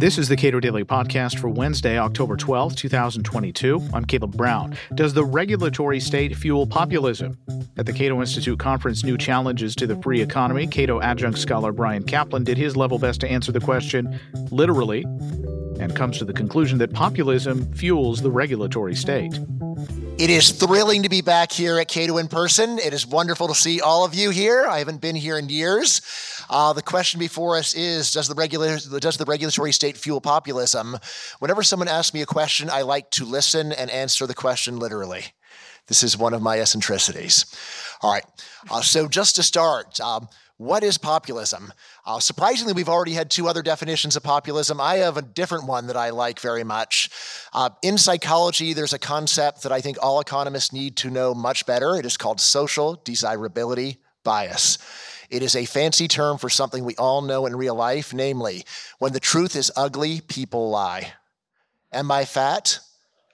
This is the Cato Daily Podcast for Wednesday, October 12th, 2022. I'm Caleb Brown. Does the regulatory state fuel populism? At the Cato Institute conference, New Challenges to the Free Economy, Cato adjunct scholar Bryan Caplan did his level best to answer the question literally and comes to the conclusion that populism fuels the regulatory state. It is thrilling to be back here at Cato in person. It is wonderful to see all of you here. I haven't been here in years. Uh, the question before us is does the, regula- does the regulatory state fuel populism? Whenever someone asks me a question, I like to listen and answer the question literally. This is one of my eccentricities. All right, uh, so just to start, um, what is populism? Uh, surprisingly, we've already had two other definitions of populism. I have a different one that I like very much. Uh, in psychology, there's a concept that I think all economists need to know much better. It is called social desirability bias. It is a fancy term for something we all know in real life, namely, when the truth is ugly, people lie. Am I fat?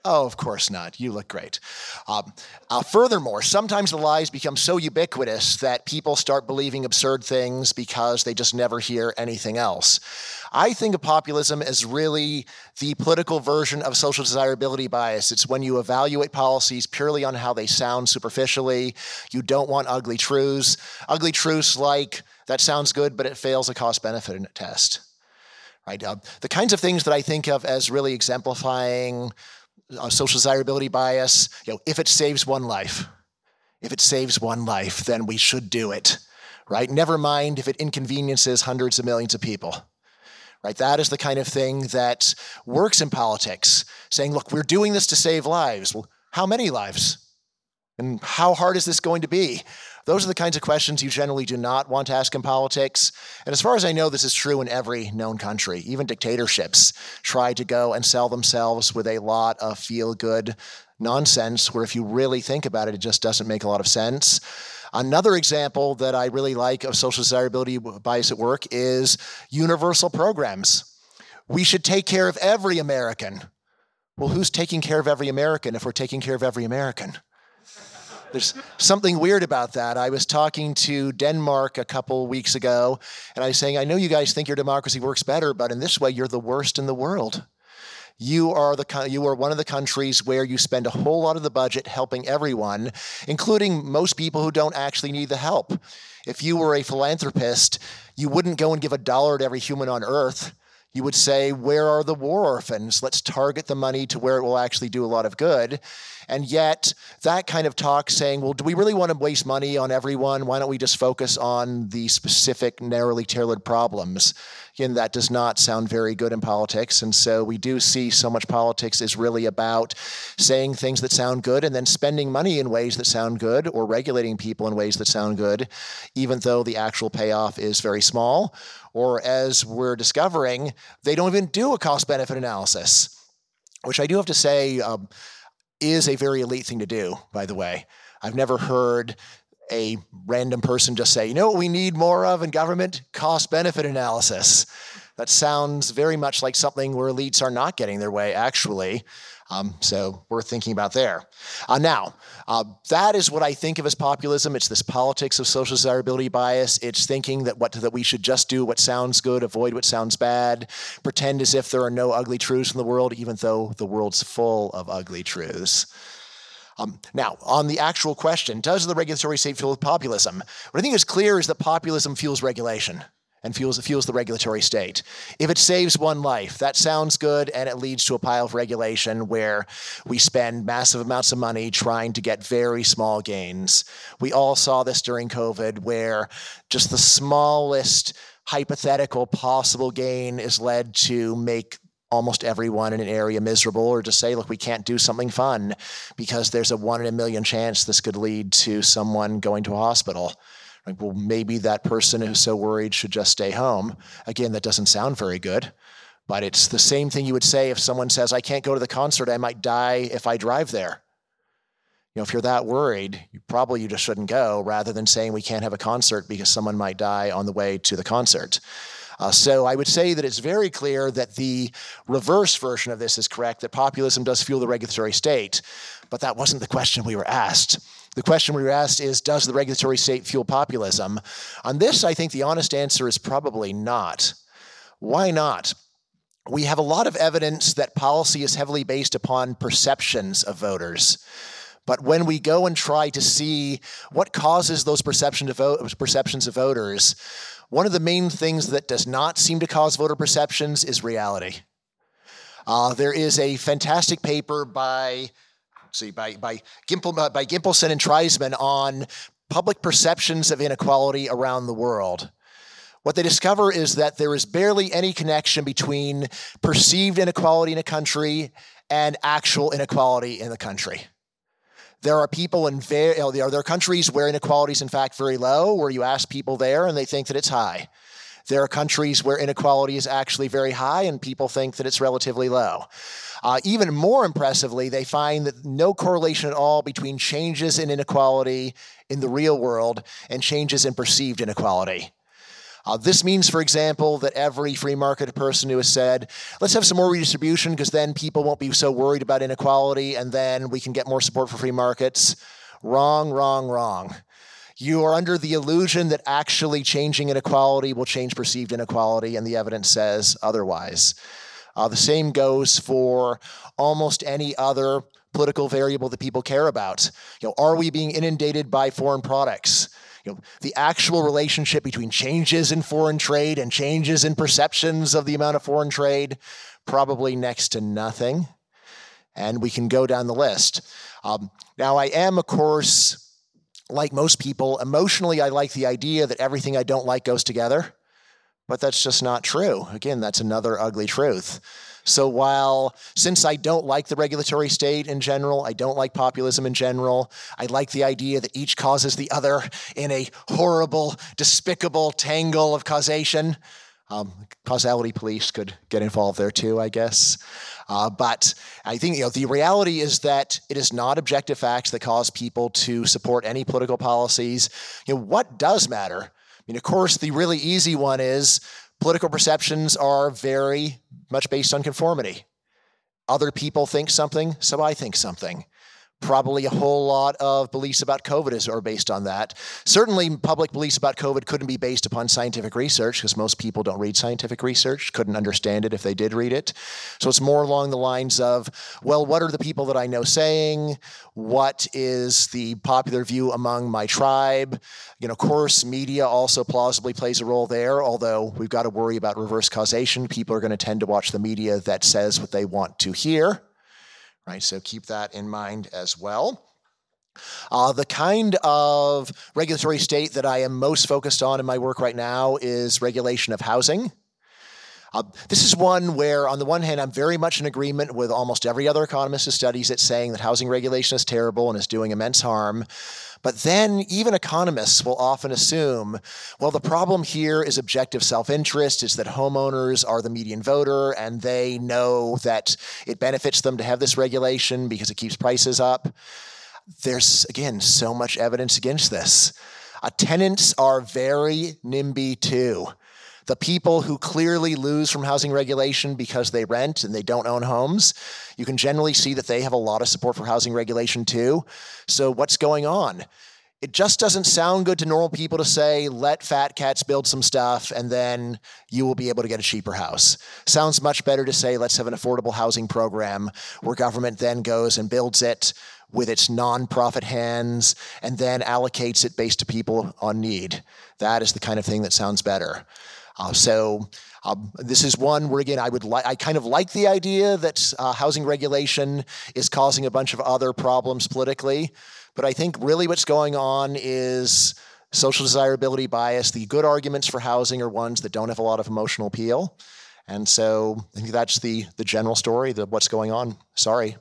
Oh, of course not. You look great. Um, uh, furthermore, sometimes the lies become so ubiquitous that people start believing absurd things because they just never hear anything else. I think of populism as really the political version of social desirability bias. It's when you evaluate policies purely on how they sound superficially. You don't want ugly truths. Ugly truths like, that sounds good, but it fails a cost benefit test. Right? Uh, the kinds of things that I think of as really exemplifying uh, social desirability bias. You know, if it saves one life, if it saves one life, then we should do it, right? Never mind if it inconveniences hundreds of millions of people. Right? That is the kind of thing that works in politics, saying, look, we're doing this to save lives. Well, how many lives? And how hard is this going to be? Those are the kinds of questions you generally do not want to ask in politics. And as far as I know, this is true in every known country. Even dictatorships try to go and sell themselves with a lot of feel good nonsense, where if you really think about it, it just doesn't make a lot of sense. Another example that I really like of social desirability bias at work is universal programs. We should take care of every American. Well, who's taking care of every American if we're taking care of every American? There's something weird about that. I was talking to Denmark a couple weeks ago, and I was saying, I know you guys think your democracy works better, but in this way, you're the worst in the world. You are the you are one of the countries where you spend a whole lot of the budget helping everyone, including most people who don't actually need the help. If you were a philanthropist, you wouldn't go and give a dollar to every human on earth. You would say, Where are the war orphans? Let's target the money to where it will actually do a lot of good. And yet, that kind of talk saying, well, do we really want to waste money on everyone? Why don't we just focus on the specific, narrowly tailored problems? Again, that does not sound very good in politics. And so we do see so much politics is really about saying things that sound good and then spending money in ways that sound good or regulating people in ways that sound good, even though the actual payoff is very small. Or as we're discovering, they don't even do a cost benefit analysis, which I do have to say, um, is a very elite thing to do, by the way. I've never heard a random person just say, you know what we need more of in government? Cost benefit analysis. That sounds very much like something where elites are not getting their way, actually. Um, so worth thinking about there. Uh, now, uh, that is what I think of as populism. It's this politics of social desirability bias. It's thinking that what that we should just do what sounds good, avoid what sounds bad, pretend as if there are no ugly truths in the world, even though the world's full of ugly truths. Um, now, on the actual question, does the regulatory state fuel populism? What I think is clear is that populism fuels regulation and fuels, it fuels the regulatory state. If it saves one life, that sounds good, and it leads to a pile of regulation where we spend massive amounts of money trying to get very small gains. We all saw this during COVID, where just the smallest hypothetical possible gain is led to make almost everyone in an area miserable or to say look we can't do something fun because there's a one in a million chance this could lead to someone going to a hospital like, well, maybe that person who's so worried should just stay home. Again, that doesn't sound very good, but it's the same thing you would say if someone says, I can't go to the concert, I might die if I drive there. You know, if you're that worried, you probably you just shouldn't go rather than saying we can't have a concert because someone might die on the way to the concert. Uh, so I would say that it's very clear that the reverse version of this is correct, that populism does fuel the regulatory state. But that wasn't the question we were asked. The question we were asked is Does the regulatory state fuel populism? On this, I think the honest answer is probably not. Why not? We have a lot of evidence that policy is heavily based upon perceptions of voters. But when we go and try to see what causes those perception perceptions of voters, one of the main things that does not seem to cause voter perceptions is reality. Uh, there is a fantastic paper by, see, by, by, Gimpel, by Gimpelson and Treisman on public perceptions of inequality around the world. What they discover is that there is barely any connection between perceived inequality in a country and actual inequality in the country. There are people in very, you know, there are countries where inequality is in fact very low, where you ask people there and they think that it's high. There are countries where inequality is actually very high and people think that it's relatively low. Uh, even more impressively, they find that no correlation at all between changes in inequality in the real world and changes in perceived inequality. Uh, this means, for example, that every free market person who has said, let's have some more redistribution because then people won't be so worried about inequality and then we can get more support for free markets. Wrong, wrong, wrong. You are under the illusion that actually changing inequality will change perceived inequality, and the evidence says otherwise. Uh, the same goes for almost any other political variable that people care about. You know, are we being inundated by foreign products? you know, the actual relationship between changes in foreign trade and changes in perceptions of the amount of foreign trade, probably next to nothing. And we can go down the list. Um, now, I am, of course, like most people, emotionally, I like the idea that everything I don't like goes together. But that's just not true. Again, that's another ugly truth. So while, since I don't like the regulatory state in general, I don't like populism in general, I like the idea that each causes the other in a horrible, despicable tangle of causation. Um, causality police could get involved there too, I guess. Uh, but I think you know the reality is that it is not objective facts that cause people to support any political policies. You know what does matter? I mean, of course, the really easy one is political perceptions are very much based on conformity. Other people think something, so I think something. Probably a whole lot of beliefs about COVID is, are based on that. Certainly, public beliefs about COVID couldn't be based upon scientific research because most people don't read scientific research, couldn't understand it if they did read it. So it's more along the lines of, well, what are the people that I know saying? What is the popular view among my tribe? You know, of course, media also plausibly plays a role there, although we've got to worry about reverse causation. People are going to tend to watch the media that says what they want to hear right? So keep that in mind as well. Uh, the kind of regulatory state that I am most focused on in my work right now is regulation of housing. Uh, this is one where, on the one hand, I'm very much in agreement with almost every other economist who studies it, saying that housing regulation is terrible and is doing immense harm. But then even economists will often assume, well, the problem here is objective self interest, is that homeowners are the median voter and they know that it benefits them to have this regulation because it keeps prices up. There's, again, so much evidence against this. Uh, tenants are very NIMBY too. The people who clearly lose from housing regulation because they rent and they don't own homes, you can generally see that they have a lot of support for housing regulation too. So, what's going on? It just doesn't sound good to normal people to say, let fat cats build some stuff and then you will be able to get a cheaper house. Sounds much better to say, let's have an affordable housing program where government then goes and builds it with its nonprofit hands and then allocates it based to people on need. That is the kind of thing that sounds better. Uh, so um, this is one where again I would like I kind of like the idea that uh, housing regulation is causing a bunch of other problems politically, but I think really what's going on is social desirability bias. The good arguments for housing are ones that don't have a lot of emotional appeal, and so I think that's the the general story of what's going on. Sorry.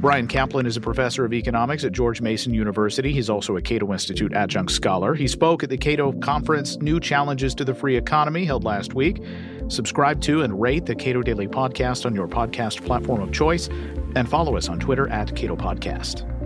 Bryan Caplan is a professor of economics at George Mason University. He's also a Cato Institute adjunct scholar. He spoke at the Cato Conference New Challenges to the Free Economy held last week. Subscribe to and rate the Cato Daily Podcast on your podcast platform of choice, and follow us on Twitter at Cato Podcast.